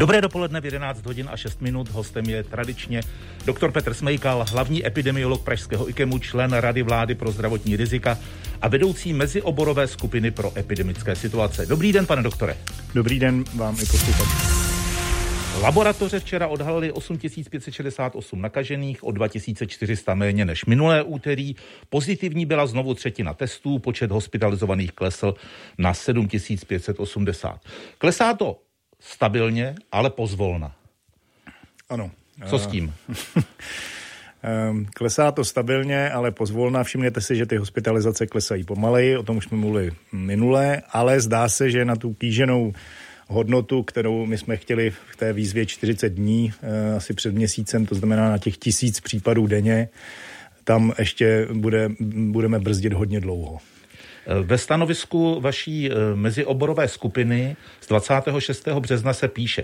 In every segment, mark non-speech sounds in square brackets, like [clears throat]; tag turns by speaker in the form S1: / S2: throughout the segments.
S1: Dobré dopoledne v 11 hodin a 6 minut. Hostem je tradičně doktor Petr Smejkal, hlavní epidemiolog Pražského IKEMu, člen Rady vlády pro zdravotní rizika a vedoucí mezioborové skupiny pro epidemické situace. Dobrý den, pane doktore.
S2: Dobrý den vám i posluchači.
S1: Laboratoře včera odhalili 8568 nakažených, o 2400 méně než minulé úterý. Pozitivní byla znovu třetina testů, počet hospitalizovaných klesl na 7580. Klesá to stabilně, ale pozvolna.
S2: Ano.
S1: Co s tím? [laughs]
S2: Ehm, klesá to stabilně, ale pozvolna. Všimněte si, že ty hospitalizace klesají pomaleji, o tom už jsme mluvili minule, ale zdá se, že na tu kýženou hodnotu, kterou my jsme chtěli v té výzvě 40 dní, eh, asi před měsícem, to znamená na těch tisíc případů denně, tam ještě bude, budeme brzdit hodně dlouho.
S1: Ve stanovisku vaší eh, mezioborové skupiny z 26. března se píše,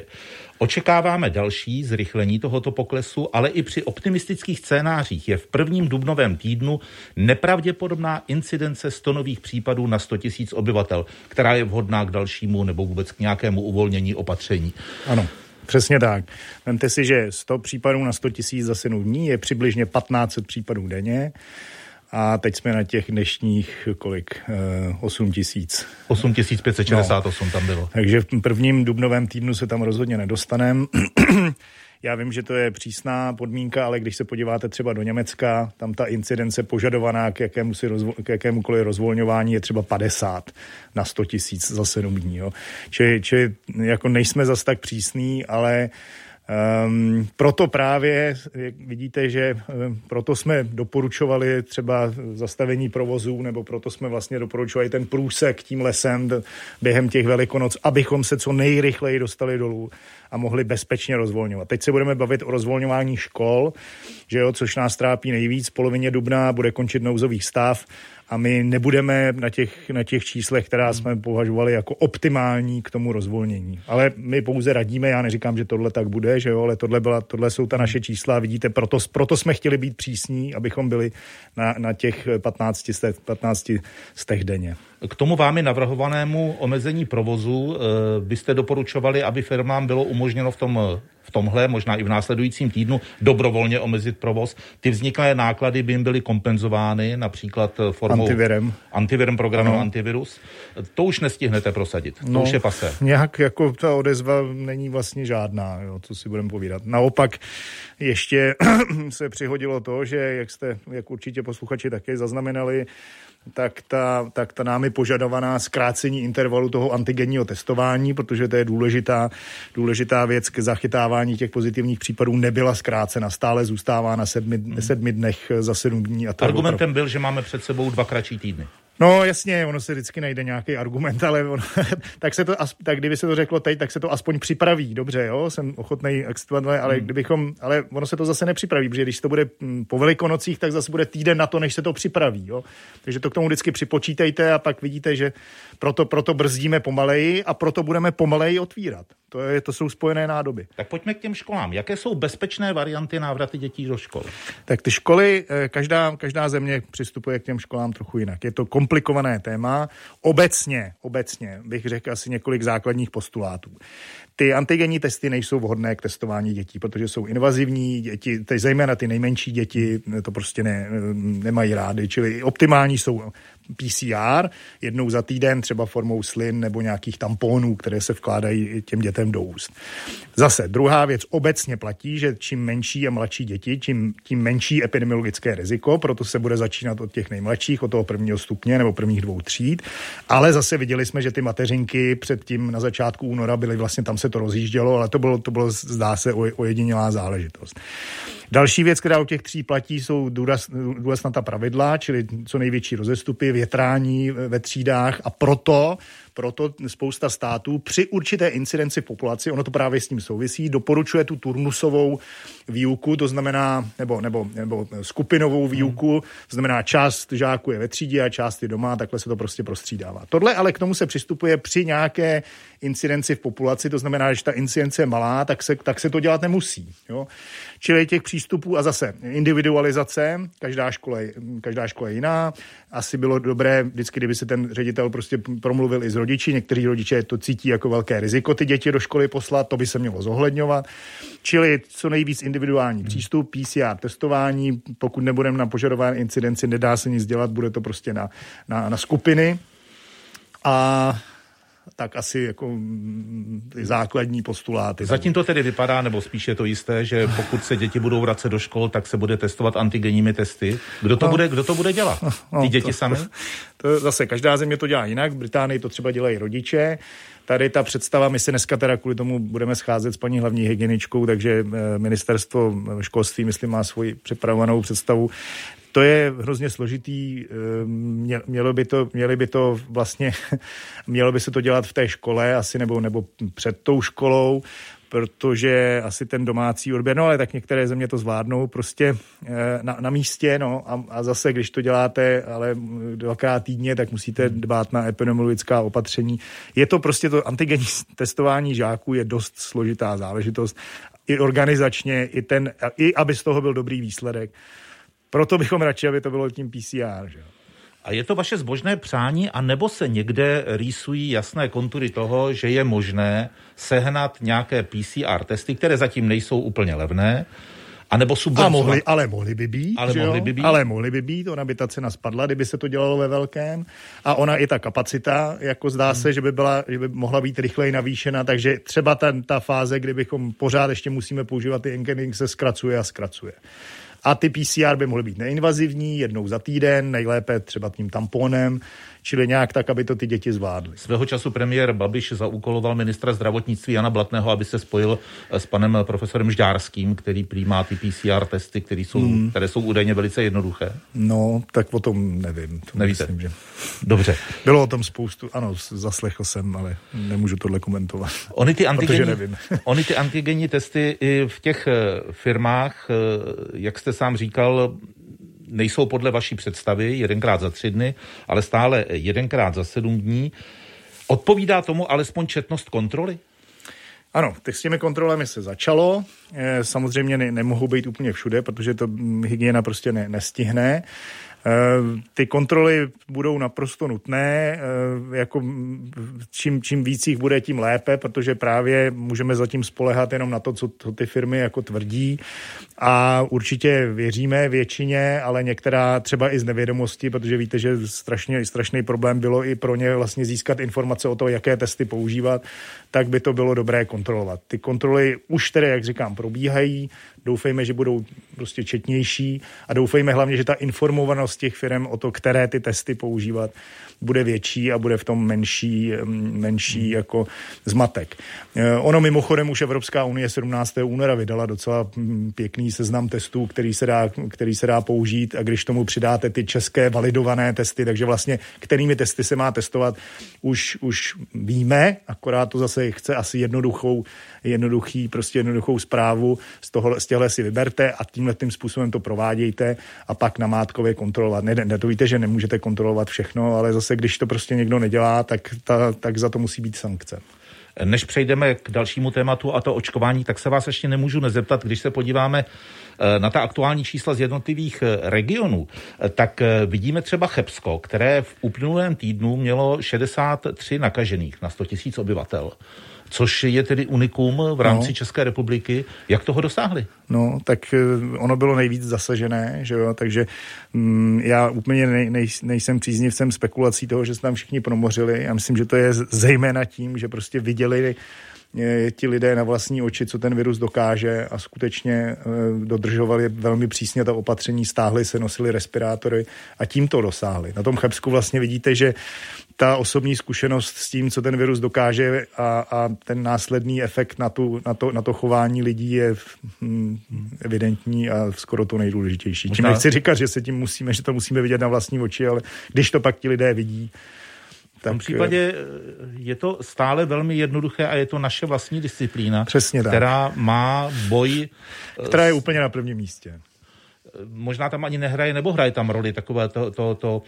S1: očekáváme další zrychlení tohoto poklesu, ale i při optimistických scénářích je v prvním dubnovém týdnu nepravděpodobná incidence 100 nových případů na 100 000 obyvatel, která je vhodná k dalšímu nebo vůbec k nějakému uvolnění opatření.
S2: Ano. Přesně tak. Vemte si, že 100 případů na 100 tisíc za 7 dní je přibližně 1500 případů denně a teď jsme na těch dnešních kolik? 8 eh, tisíc.
S1: 8 568 no. tam bylo.
S2: Takže v prvním dubnovém týdnu se tam rozhodně nedostaneme. [clears throat] Já vím, že to je přísná podmínka, ale když se podíváte třeba do Německa, tam ta incidence požadovaná k, jakému si rozvo- k jakémukoliv rozvolňování je třeba 50 na 100 tisíc za 7 dní. Jo. Čili, čili jako nejsme zas tak přísní, ale uh, Um, proto právě jak vidíte, že um, proto jsme doporučovali třeba zastavení provozů, nebo proto jsme vlastně doporučovali ten průsek tím lesem během těch velikonoc, abychom se co nejrychleji dostali dolů a mohli bezpečně rozvolňovat. Teď se budeme bavit o rozvolňování škol, že jo, což nás trápí nejvíc. V polovině dubna bude končit nouzový stav a my nebudeme na těch, na těch číslech, která jsme považovali jako optimální k tomu rozvolnění. Ale my pouze radíme, já neříkám, že tohle tak bude, že jo, ale tohle, byla, tohle jsou ta naše čísla, vidíte, proto, proto jsme chtěli být přísní, abychom byli na, na těch 15, 15 stech denně.
S1: K tomu vámi navrhovanému omezení provozu eh, byste doporučovali, aby firmám bylo umožněno v tom v tomhle, možná i v následujícím týdnu, dobrovolně omezit provoz. Ty vzniklé náklady by jim byly kompenzovány například formou
S2: antivirem,
S1: antivirem programu ano. antivirus. To už nestihnete prosadit, to no, už je pase.
S2: Nějak jako ta odezva není vlastně žádná, jo, co si budeme povídat. Naopak ještě [clears throat] se přihodilo to, že jak jste, jak určitě posluchači také zaznamenali, tak ta, tak ta námi požadovaná zkrácení intervalu toho antigenního testování, protože to je důležitá, důležitá věc k zachytávání těch pozitivních případů, nebyla zkrácena. Stále zůstává na sedmi, hmm. sedmi dnech za sedm dní. A
S1: Argumentem byl, že máme před sebou dva kratší týdny.
S2: No jasně, ono se vždycky najde nějaký argument, ale on, [laughs] tak, se to, tak kdyby se to řeklo teď, tak se to aspoň připraví, dobře, jo, jsem ochotný akceptovat, ale hmm. kdybychom, ale ono se to zase nepřipraví, protože když to bude hm, po velikonocích, tak zase bude týden na to, než se to připraví, jo. Takže to k tomu vždycky připočítejte a pak vidíte, že proto, proto brzdíme pomaleji a proto budeme pomaleji otvírat. To, je, to jsou spojené nádoby.
S1: Tak pojďme k těm školám. Jaké jsou bezpečné varianty návraty dětí do škol?
S2: Tak ty školy, eh, každá, každá země přistupuje k těm školám trochu jinak. Je to komplikované téma. Obecně, obecně bych řekl asi několik základních postulátů. Ty antigenní testy nejsou vhodné k testování dětí, protože jsou invazivní, děti, teď zejména ty nejmenší děti to prostě ne, nemají rády, čili optimální jsou PCR jednou za týden, třeba formou slin nebo nějakých tamponů, které se vkládají těm dětem do úst. Zase druhá věc obecně platí, že čím menší a mladší děti, tím, tím menší epidemiologické riziko, proto se bude začínat od těch nejmladších, od toho prvního stupně nebo prvních dvou tříd. Ale zase viděli jsme, že ty mateřinky předtím na začátku února byly vlastně tam se to rozjíždělo, ale to bylo, to bylo zdá se, ojedinělá záležitost. Další věc, která u těch tří platí, jsou důraz, důraz na ta pravidla, čili co největší rozestupy, větrání ve třídách a proto proto spousta států při určité incidenci v populaci, ono to právě s tím souvisí, doporučuje tu turnusovou výuku, to znamená, nebo, nebo, nebo skupinovou výuku, to znamená část žáků je ve třídě a část je doma, takhle se to prostě prostřídává. Tohle ale k tomu se přistupuje při nějaké incidenci v populaci, to znamená, že ta incidence je malá, tak se, tak se to dělat nemusí. Jo? Čili těch přístupů a zase individualizace, každá škola, každá škola je jiná. Asi bylo dobré vždycky, kdyby se ten ředitel prostě promluvil i s. Někteří rodiče to cítí jako velké riziko ty děti do školy poslat, to by se mělo zohledňovat. Čili co nejvíc individuální hmm. přístup, PCR testování, pokud nebudeme na požadované incidenci, nedá se nic dělat, bude to prostě na, na, na skupiny. A tak asi jako mm, ty základní postuláty.
S1: Zatím to tedy vypadá, nebo spíše je to jisté, že pokud se děti budou vracet do škol, tak se bude testovat antigenními testy. Kdo to, no, bude, kdo to bude dělat? Ty no, děti
S2: to,
S1: sami?
S2: To, [laughs] to zase, každá země to dělá jinak. V Británii to třeba dělají rodiče. Tady ta představa, my si dneska teda kvůli tomu budeme scházet s paní hlavní hygieničkou, takže eh, ministerstvo školství, myslím, má svoji připravovanou představu to je hrozně složitý. Eh, mělo by to, měli by to vlastně, [laughs] mělo by se to dělat v té škole asi nebo, nebo před tou školou, protože asi ten domácí odběr, no ale tak některé země to zvládnou prostě eh, na, na místě, no a, a zase, když to děláte, ale dvakrát týdně, tak musíte dbát na epidemiologická opatření. Je to prostě to antigenní [laughs] testování žáků je dost složitá záležitost i organizačně, i ten, i aby z toho byl dobrý výsledek. Proto bychom radši, aby to bylo tím PCR. Že?
S1: A je to vaše zbožné přání, a nebo se někde rýsují jasné kontury toho, že je možné sehnat nějaké PCR testy, které zatím nejsou úplně levné, a nebo
S2: subvencovat. A mohli, ale mohli by být,
S1: ale mohli by být.
S2: Ale mohli by být, ona by ta cena spadla, kdyby se to dělalo ve velkém. A ona i ta kapacita, jako zdá hmm. se, že by, byla, že by mohla být rychleji navýšena, takže třeba ten, ta fáze, kdybychom pořád ještě musíme používat ty enkening, se zkracuje a zkracuje. A ty PCR by mohly být neinvazivní, jednou za týden, nejlépe třeba tím tamponem, čili nějak tak, aby to ty děti zvládly.
S1: Svého času premiér Babiš zaúkoloval ministra zdravotnictví Jana Blatného, aby se spojil eh, s panem profesorem Žďárským, který přijímá ty PCR testy, které jsou, hmm. které jsou údajně velice jednoduché.
S2: No, tak o tom nevím.
S1: To Nevíte? Myslím, že... Dobře.
S2: Bylo o tom spoustu, ano, zaslechl jsem, ale nemůžu tohle komentovat.
S1: Ony ty, antigenní, nevím. Ony ty antigenní testy i v těch eh, firmách, eh, jak jste sám říkal, nejsou podle vaší představy jedenkrát za tři dny, ale stále jedenkrát za sedm dní. Odpovídá tomu alespoň četnost kontroly?
S2: Ano, tak s těmi kontrolami se začalo. Eh, samozřejmě ne, nemohou být úplně všude, protože to hygiena prostě ne, nestihne. Eh, ty kontroly budou naprosto nutné, eh, jako čím, čím víc jich bude, tím lépe, protože právě můžeme zatím spolehat jenom na to, co ty firmy jako tvrdí a určitě věříme většině, ale některá třeba i z nevědomosti, protože víte, že strašně, strašný problém bylo i pro ně vlastně získat informace o to, jaké testy používat, tak by to bylo dobré kontrolovat. Ty kontroly už tedy, jak říkám, probíhají, doufejme, že budou prostě četnější a doufejme hlavně, že ta informovanost těch firm o to, které ty testy používat, bude větší a bude v tom menší, menší hmm. jako zmatek. Eh, ono mimochodem už Evropská unie 17. února vydala docela hm, pěkný seznam testů, který se, dá, který se dá použít a když tomu přidáte ty české validované testy, takže vlastně kterými testy se má testovat, už, už víme, akorát to zase chce asi jednoduchou, jednoduchý, prostě jednoduchou zprávu, z, toho, z těchto si vyberte a tímhle tím způsobem to provádějte a pak na mátkově kontrolovat. Ne, ne, to víte, že nemůžete kontrolovat všechno, ale zase zase, když to prostě někdo nedělá, tak, ta, tak za to musí být sankce.
S1: Než přejdeme k dalšímu tématu a to očkování, tak se vás ještě nemůžu nezeptat, když se podíváme eh, na ta aktuální čísla z jednotlivých eh, regionů, eh, tak vidíme třeba Chebsko, které v uplynulém týdnu mělo 63 nakažených na 100 000 obyvatel což je tedy unikum v rámci no. České republiky. Jak toho dosáhli?
S2: No, tak eh, ono bylo nejvíc zasažené, že jo, takže mm, já úplně nej, nej, nejsem příznivcem spekulací toho, že se tam všichni promořili. Já myslím, že to je zejména tím, že prostě viděli ti lidé na vlastní oči, co ten virus dokáže a skutečně eh, dodržovali velmi přísně ta opatření, stáhli se, nosili respirátory a tím to dosáhli. Na tom Chebsku vlastně vidíte, že ta osobní zkušenost s tím, co ten virus dokáže a, a ten následný efekt na, tu, na, to, na to chování lidí je hm, evidentní a skoro to nejdůležitější. Možná... Tím nechci říkat, že se tím musíme, že to musíme vidět na vlastní oči, ale když to pak ti lidé vidí,
S1: v tom případě eh, je to stále velmi jednoduché a je to naše vlastní disciplína,
S2: Přesně tak.
S1: která má boj...
S2: Která je úplně na prvním místě
S1: možná tam ani nehraje nebo hraje tam roli takové to, to, to,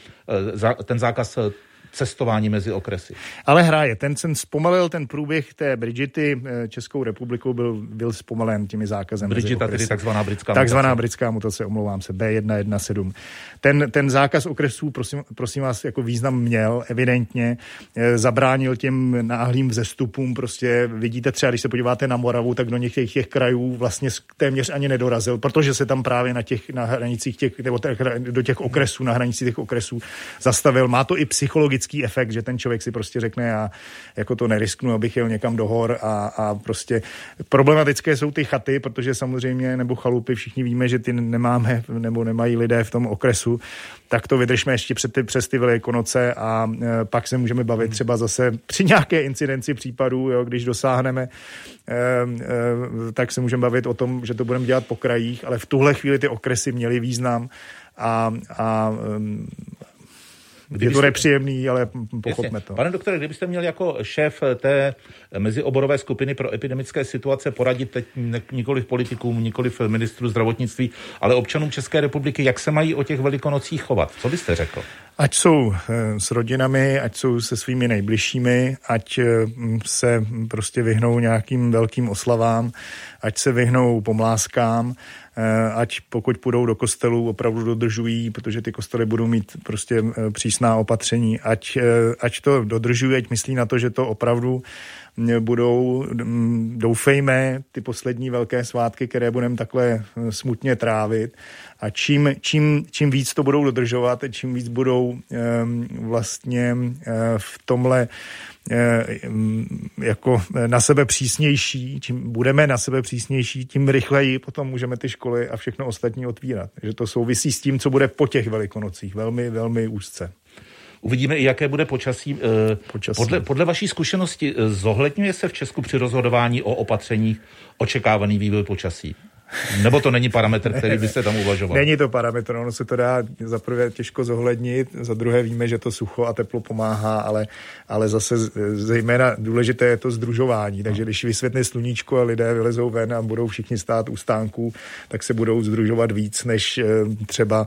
S1: eh, ten zákaz cestování mezi okresy.
S2: Ale hraje. Ten jsem zpomalil ten průběh té Bridgety eh, Českou republikou byl, byl zpomalen těmi zákazem.
S1: Bridgeta, tedy takzvaná britská
S2: Takzvaná mutace. britská mutace, omlouvám se, B117. Ten, ten zákaz okresů, prosím, prosím vás, jako význam měl, evidentně, eh, zabránil těm náhlým vzestupům, prostě vidíte třeba, když se podíváte na Moravu, tak do některých těch krajů vlastně téměř ani nedorazil, protože se tam právě na těch na hranicích těch, nebo těch, do těch okresů, na hranicích těch okresů zastavil. Má to i psychologický efekt, že ten člověk si prostě řekne, já jako to nerisknu, abych jel někam do hor. A, a prostě problematické jsou ty chaty, protože samozřejmě, nebo chalupy, všichni víme, že ty nemáme, nebo nemají lidé v tom okresu, tak to vydržme ještě před ty, přes ty velikonoce a e, pak se můžeme bavit třeba zase při nějaké incidenci případů, jo, když dosáhneme, e, e, tak se můžeme bavit o tom, že to budeme dělat po krajích, ale v tuhle chvíli ty okresy měly význam a, a Kdybyste... Je to nepříjemný, ale pochopme to.
S1: Pane doktore, kdybyste měl jako šéf té mezioborové skupiny pro epidemické situace poradit teď nikoli politikům, nikoli ministru zdravotnictví, ale občanům České republiky, jak se mají o těch velikonocích chovat? Co byste řekl?
S2: Ať jsou eh, s rodinami, ať jsou se svými nejbližšími, ať eh, se prostě vyhnou nějakým velkým oslavám, ať se vyhnou pomláskám, ať pokud půjdou do kostelů, opravdu dodržují, protože ty kostely budou mít prostě eh, přísná opatření, ať, eh, ať to dodržují, ať myslí na to, že to opravdu budou, mm, doufejme, ty poslední velké svátky, které budeme takhle smutně trávit. A čím, čím, čím víc to budou dodržovat, čím víc budou um, vlastně v tomhle Eh, jako na sebe přísnější, čím budeme na sebe přísnější, tím rychleji potom můžeme ty školy a všechno ostatní otvírat. Takže to souvisí s tím, co bude po těch velikonocích, velmi, velmi úzce.
S1: Uvidíme i, jaké bude počasí. Eh, počasí. Podle, podle vaší zkušenosti eh, zohledňuje se v Česku při rozhodování o opatřeních očekávaný vývoj počasí? Nebo to není parametr, který byste tam uvažoval?
S2: Není to parametr, ono se to dá za prvé těžko zohlednit, za druhé víme, že to sucho a teplo pomáhá, ale, ale zase zejména důležité je to združování. Takže když vysvětne sluníčko a lidé vylezou ven a budou všichni stát u stánků, tak se budou združovat víc, než eh, třeba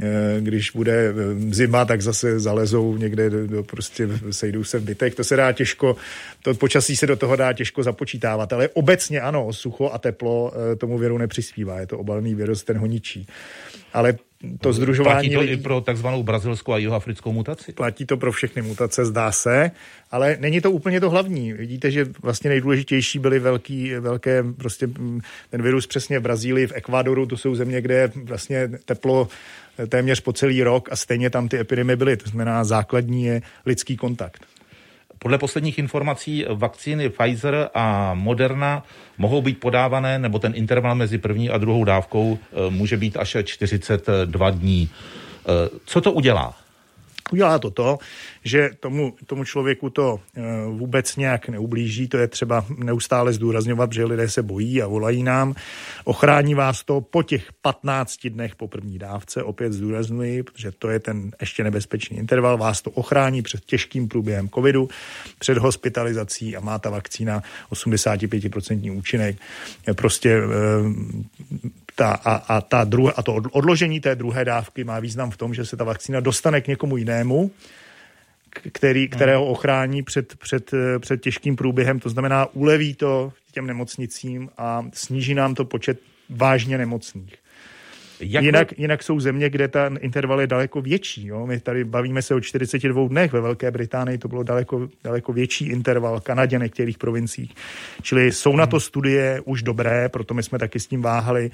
S2: eh, když bude eh, zima, tak zase zalezou někde, do, prostě sejdou se v bytech. To se dá těžko, to počasí se do toho dá těžko započítávat, ale obecně ano, sucho a teplo tomu věru nepřispívá. Je to obalný virus, ten ho ničí. Ale to združování...
S1: Platí to lidí, i pro takzvanou brazilskou a jihoafrickou mutaci?
S2: Platí to pro všechny mutace, zdá se, ale není to úplně to hlavní. Vidíte, že vlastně nejdůležitější byly velký, velké, prostě ten virus přesně v Brazílii, v Ekvádoru, to jsou země, kde je vlastně teplo téměř po celý rok a stejně tam ty epidemie byly. To znamená, základní je lidský kontakt.
S1: Podle posledních informací vakcíny Pfizer a Moderna mohou být podávané, nebo ten interval mezi první a druhou dávkou eh, může být až 42 dní. Eh, co to udělá?
S2: Udělá to to, že tomu, tomu člověku to e, vůbec nějak neublíží, to je třeba neustále zdůrazňovat, že lidé se bojí a volají nám. Ochrání vás to po těch 15 dnech po první dávce, opět zdůraznuju, protože to je ten ještě nebezpečný interval, vás to ochrání před těžkým průběhem covidu, před hospitalizací a má ta vakcína 85% účinek. Prostě e, ta, a, a, ta druh, a to odložení té druhé dávky má význam v tom, že se ta vakcína dostane k někomu jinému, který, kterého ochrání před, před, před těžkým průběhem. To znamená, uleví to těm nemocnicím a sníží nám to počet vážně nemocných. Jak jinak, jinak jsou země, kde ten interval je daleko větší. Jo? My tady bavíme se o 42 dnech, ve Velké Británii to bylo daleko, daleko větší interval, Kanadě, některých provinciích. Čili jsou na to studie už dobré, proto my jsme taky s tím váhali.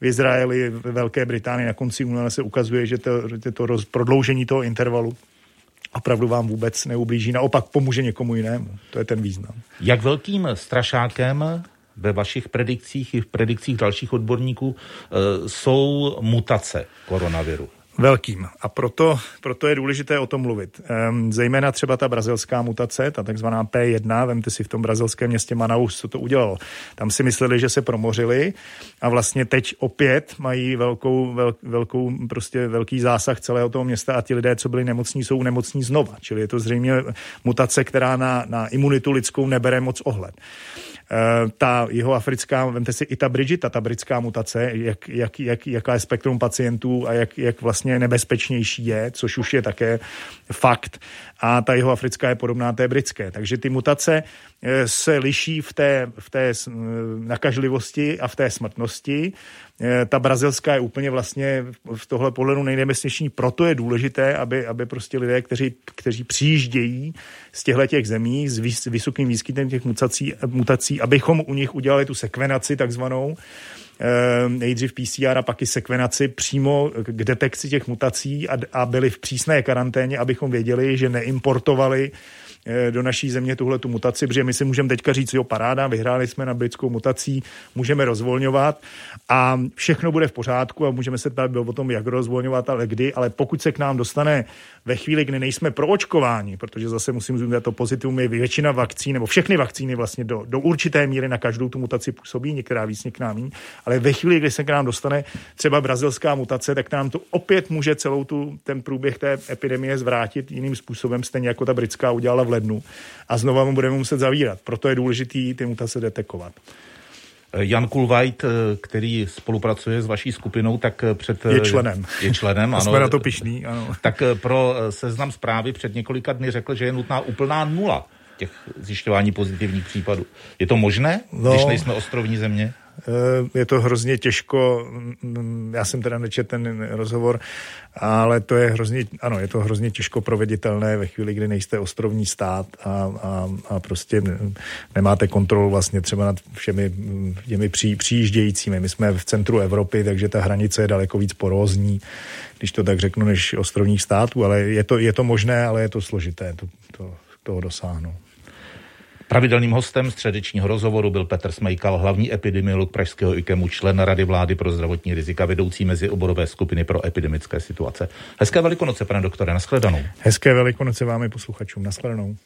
S2: V Izraeli, ve Velké Británii na konci února se ukazuje, že to, že to roz, prodloužení toho intervalu opravdu vám vůbec neublíží, naopak pomůže někomu jinému. To je ten význam.
S1: Jak velkým strašákem ve vašich predikcích i v predikcích dalších odborníků e, jsou mutace koronaviru?
S2: Velkým. A proto, proto je důležité o tom mluvit. Ehm, zejména třeba ta brazilská mutace, ta takzvaná P1, vemte si v tom brazilském městě Manaus, co to udělalo. Tam si mysleli, že se promořili a vlastně teď opět mají velkou, vel, velkou, prostě velký zásah celého toho města a ti lidé, co byli nemocní, jsou nemocní znova. Čili je to zřejmě mutace, která na, na imunitu lidskou nebere moc ohled. Ta jeho africká, vemte si i ta Bridgeta, ta britská mutace, jak, jak, jak, jaká je spektrum pacientů a jak, jak vlastně nebezpečnější je, což už je také fakt. A ta jeho africká je podobná té britské. Takže ty mutace eh, se liší v té, v té nakažlivosti a v té smrtnosti. Eh, ta brazilská je úplně vlastně v tohle pohledu nejnebezpečnější, proto je důležité, aby, aby prostě lidé, kteří, kteří přijíždějí z těchto těch zemí s vysokým výskytem těch mutací, mutací, abychom u nich udělali tu sekvenaci takzvanou, nejdřív PCR a pak i sekvenaci přímo k detekci těch mutací a, a byli v přísné karanténě, abychom věděli, že neimportovali Eh, do naší země tuhle tu mutaci, protože my si můžeme teďka říct, jo, paráda, vyhráli jsme na britskou mutací, můžeme rozvolňovat a všechno bude v pořádku a můžeme se bavit o tom, jak rozvolňovat, ale kdy, ale pokud se k nám dostane ve chvíli, kdy nejsme proočkováni, protože zase musím říct, to pozitivum je většina vakcín, nebo všechny vakcíny vlastně do, do určité míry na každou tu mutaci působí, některá víc, některá ale ve chvíli, kdy se k nám dostane třeba brazilská mutace, tak nám to opět může celou tu, ten průběh té epidemie zvrátit jiným způsobem, stejně jako ta britská udělala v lednu a znova mu budeme muset zavírat. Proto je důležité ty mutace detekovat.
S1: Jan Kulvajt, který spolupracuje s vaší skupinou, tak před...
S2: Je členem.
S1: Je členem, [laughs] ano.
S2: Jsme na to pišný, ano.
S1: Tak pro seznam zprávy před několika dny řekl, že je nutná úplná nula těch zjišťování pozitivních případů. Je to možné, no, když nejsme ostrovní země?
S2: Eh, je to hrozně těžko, mm, já jsem teda nečet ten rozhovor, ale to je hrozně, ano, je to hrozně těžko proveditelné ve chvíli, kdy nejste ostrovní stát a, a, a prostě nemáte kontrolu vlastně třeba nad všemi těmi při, přijíždějícími. My jsme v centru Evropy, takže ta hranice je daleko víc porózní, když to tak řeknu, než ostrovních států, ale je to, je to možné, ale je to složité to, to, toho dosáhnout.
S1: Pravidelným hostem středečního rozhovoru byl Petr Smejkal, hlavní epidemiolog Pražského IKEMu, člen Rady vlády pro zdravotní rizika, vedoucí mezi oborové skupiny pro epidemické situace. Hezké velikonoce, pane doktore, nashledanou.
S2: Hezké velikonoce vám i posluchačům, nashledanou.